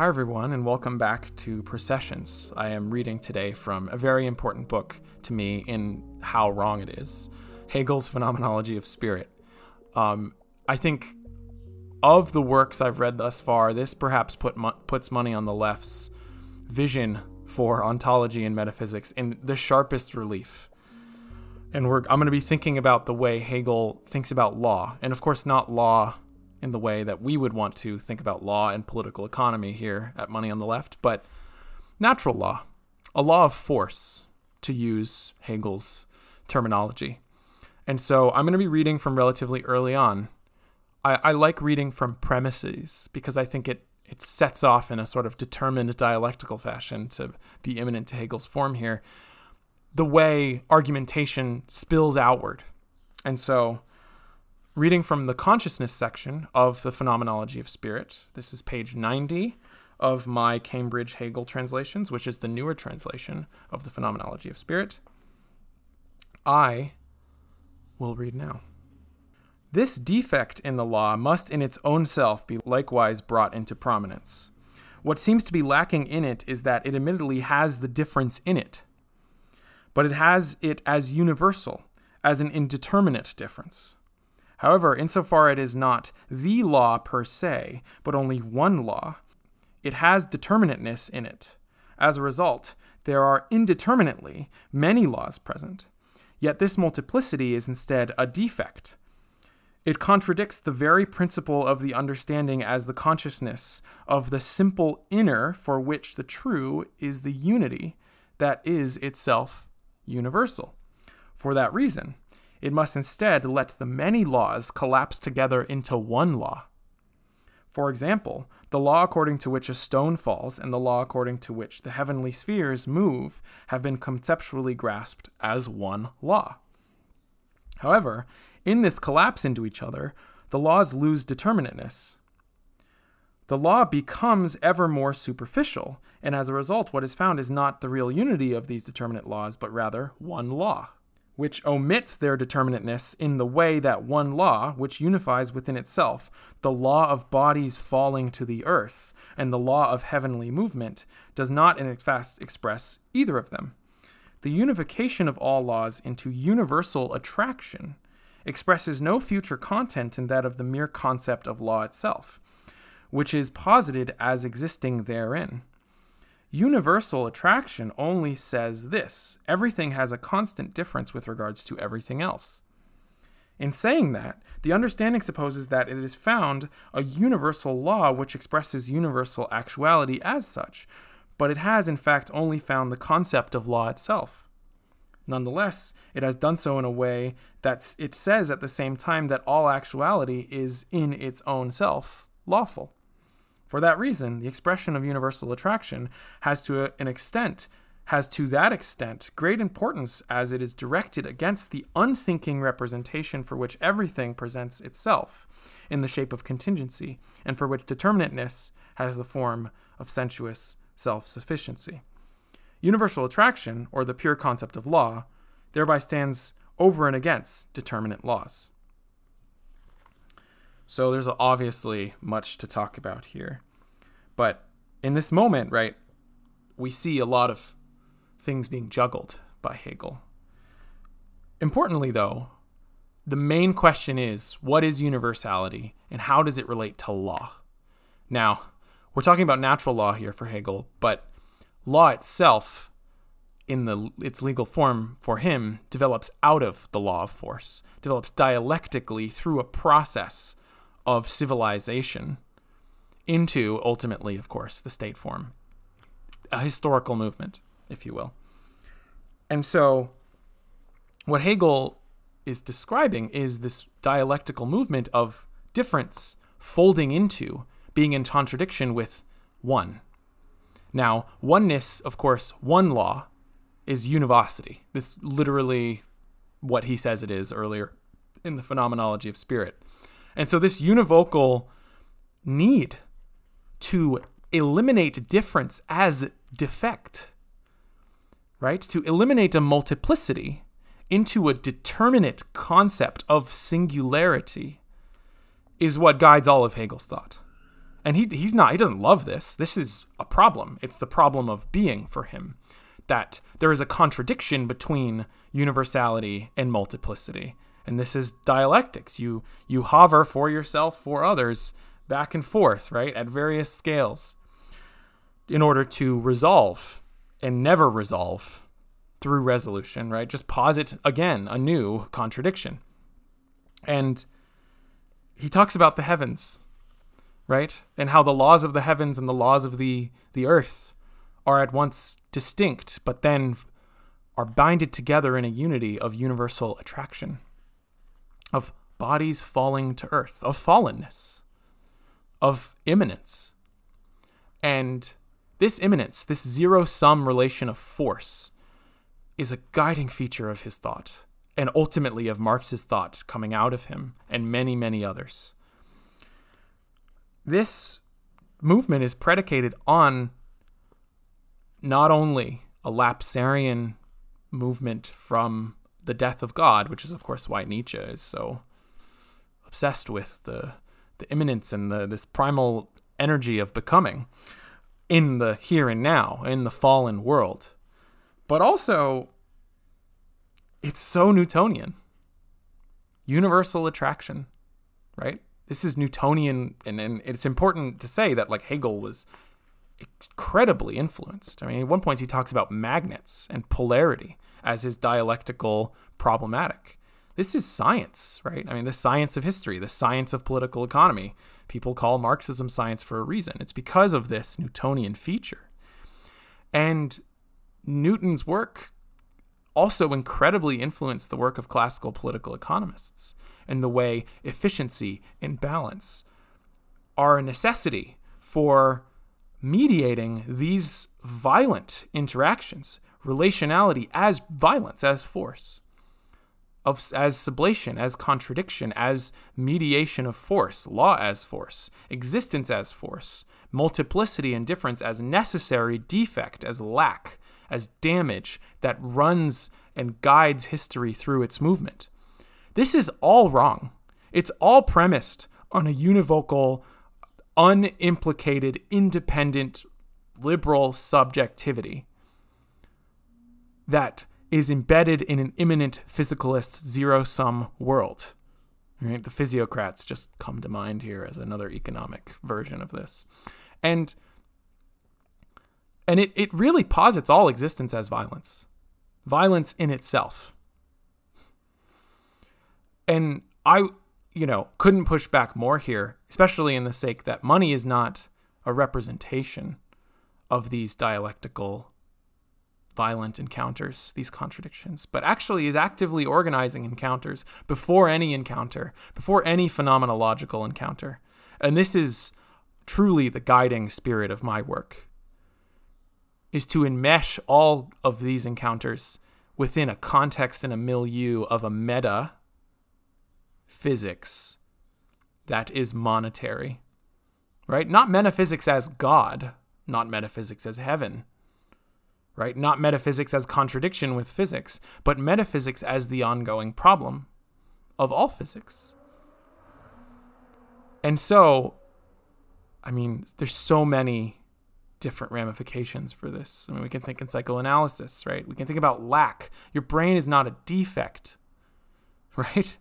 Hi, everyone, and welcome back to Processions. I am reading today from a very important book to me in how wrong it is Hegel's Phenomenology of Spirit. Um, I think of the works I've read thus far, this perhaps put mo- puts money on the left's vision for ontology and metaphysics in the sharpest relief. And I'm going to be thinking about the way Hegel thinks about law, and of course, not law in the way that we would want to think about law and political economy here at Money on the Left, but natural law, a law of force, to use Hegel's terminology. And so I'm going to be reading from relatively early on. I, I like reading from premises because I think it, it sets off in a sort of determined dialectical fashion to be immanent to Hegel's form here, the way argumentation spills outward. And so reading from the consciousness section of the Phenomenology of Spirit. This is page 90 of my Cambridge Hegel translations, which is the newer translation of the Phenomenology of Spirit. I will read now. This defect in the law must in its own self be likewise brought into prominence. What seems to be lacking in it is that it admittedly has the difference in it, but it has it as universal, as an indeterminate difference. However, insofar it is not the law per se, but only one law, it has determinateness in it. As a result, there are indeterminately many laws present. Yet this multiplicity is instead a defect. It contradicts the very principle of the understanding as the consciousness of the simple inner for which the true is the unity that is itself universal. For that reason, it must instead let the many laws collapse together into one law. For example, the law according to which a stone falls and the law according to which the heavenly spheres move have been conceptually grasped as one law. However, in this collapse into each other, the laws lose determinateness. The law becomes ever more superficial, and as a result, what is found is not the real unity of these determinate laws, but rather one law which omits their determinateness in the way that one law, which unifies within itself the law of bodies falling to the earth and the law of heavenly movement, does not in fact express either of them. The unification of all laws into universal attraction expresses no future content in that of the mere concept of law itself, which is posited as existing therein. Universal attraction only says this everything has a constant difference with regards to everything else. In saying that, the understanding supposes that it is found a universal law which expresses universal actuality as such, but it has in fact only found the concept of law itself. Nonetheless, it has done so in a way that it says at the same time that all actuality is in its own self lawful. For that reason, the expression of universal attraction has to an extent has to that extent great importance as it is directed against the unthinking representation for which everything presents itself in the shape of contingency and for which determinateness has the form of sensuous self-sufficiency. Universal attraction, or the pure concept of law, thereby stands over and against determinate laws. So there's obviously much to talk about here. But in this moment, right, we see a lot of things being juggled by Hegel. Importantly, though, the main question is what is universality and how does it relate to law? Now, we're talking about natural law here for Hegel, but law itself in the its legal form for him develops out of the law of force, develops dialectically through a process of civilization into ultimately, of course, the state form, a historical movement, if you will. And so, what Hegel is describing is this dialectical movement of difference folding into being in contradiction with one. Now, oneness, of course, one law is univocity. This literally what he says it is earlier in the phenomenology of spirit. And so this univocal need to eliminate difference as defect, right? To eliminate a multiplicity into a determinate concept of singularity is what guides all of Hegel's thought. And he he's not he doesn't love this. This is a problem. It's the problem of being for him that there is a contradiction between universality and multiplicity. And this is dialectics. You you hover for yourself, for others, back and forth, right, at various scales in order to resolve and never resolve through resolution, right? Just posit again a new contradiction. And he talks about the heavens, right? And how the laws of the heavens and the laws of the, the earth are at once distinct, but then are binded together in a unity of universal attraction, of bodies falling to earth, of fallenness, of immanence. And this immanence, this zero sum relation of force, is a guiding feature of his thought, and ultimately of Marx's thought coming out of him and many, many others. This movement is predicated on not only a lapsarian movement from the death of God, which is of course why Nietzsche is so obsessed with the the immanence and the this primal energy of becoming in the here and now, in the fallen world. But also it's so Newtonian. Universal attraction, right? This is Newtonian and, and it's important to say that like Hegel was incredibly influenced. I mean, at one point he talks about magnets and polarity as his dialectical problematic. This is science, right? I mean, the science of history, the science of political economy. People call Marxism science for a reason. It's because of this Newtonian feature. And Newton's work also incredibly influenced the work of classical political economists and the way efficiency and balance are a necessity for mediating these violent interactions, relationality as violence, as force, of, as sublation, as contradiction, as mediation of force, law as force, existence as force, multiplicity and difference as necessary defect, as lack, as damage that runs and guides history through its movement. This is all wrong. It's all premised on a univocal unimplicated, independent, liberal subjectivity that is embedded in an immanent physicalist zero sum world. Right? The physiocrats just come to mind here as another economic version of this. And and it, it really posits all existence as violence. Violence in itself. And I you know, couldn't push back more here, especially in the sake that money is not a representation of these dialectical violent encounters, these contradictions, but actually is actively organizing encounters before any encounter, before any phenomenological encounter. And this is truly the guiding spirit of my work is to enmesh all of these encounters within a context and a milieu of a meta physics that is monetary, right? Not metaphysics as God, not metaphysics as heaven, right? Not metaphysics as contradiction with physics, but metaphysics as the ongoing problem of all physics. And so, I mean, there's so many different ramifications for this. I mean, we can think in psychoanalysis, right? We can think about lack. Your brain is not a defect, right?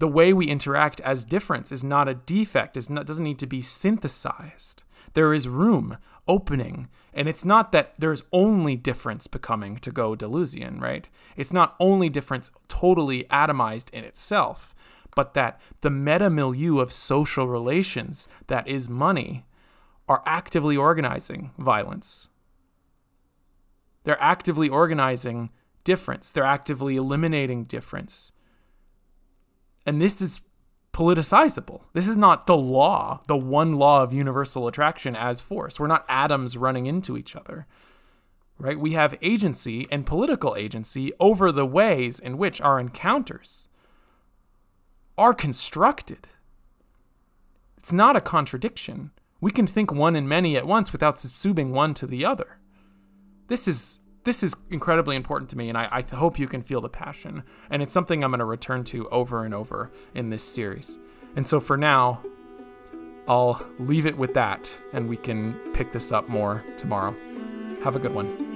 The way we interact as difference is not a defect, is not, doesn't need to be synthesized. There is room, opening, and it's not that there's only difference becoming to go Deleuzian, right? It's not only difference totally atomized in itself, but that the meta milieu of social relations that is money are actively organizing violence. They're actively organizing difference. They're actively eliminating difference. And this is politicizable. This is not the law, the one law of universal attraction as force. We're not atoms running into each other. Right? We have agency and political agency over the ways in which our encounters are constructed. It's not a contradiction. We can think one and many at once without subsuming one to the other. This is this is incredibly important to me, and I, I hope you can feel the passion. And it's something I'm going to return to over and over in this series. And so for now, I'll leave it with that, and we can pick this up more tomorrow. Have a good one.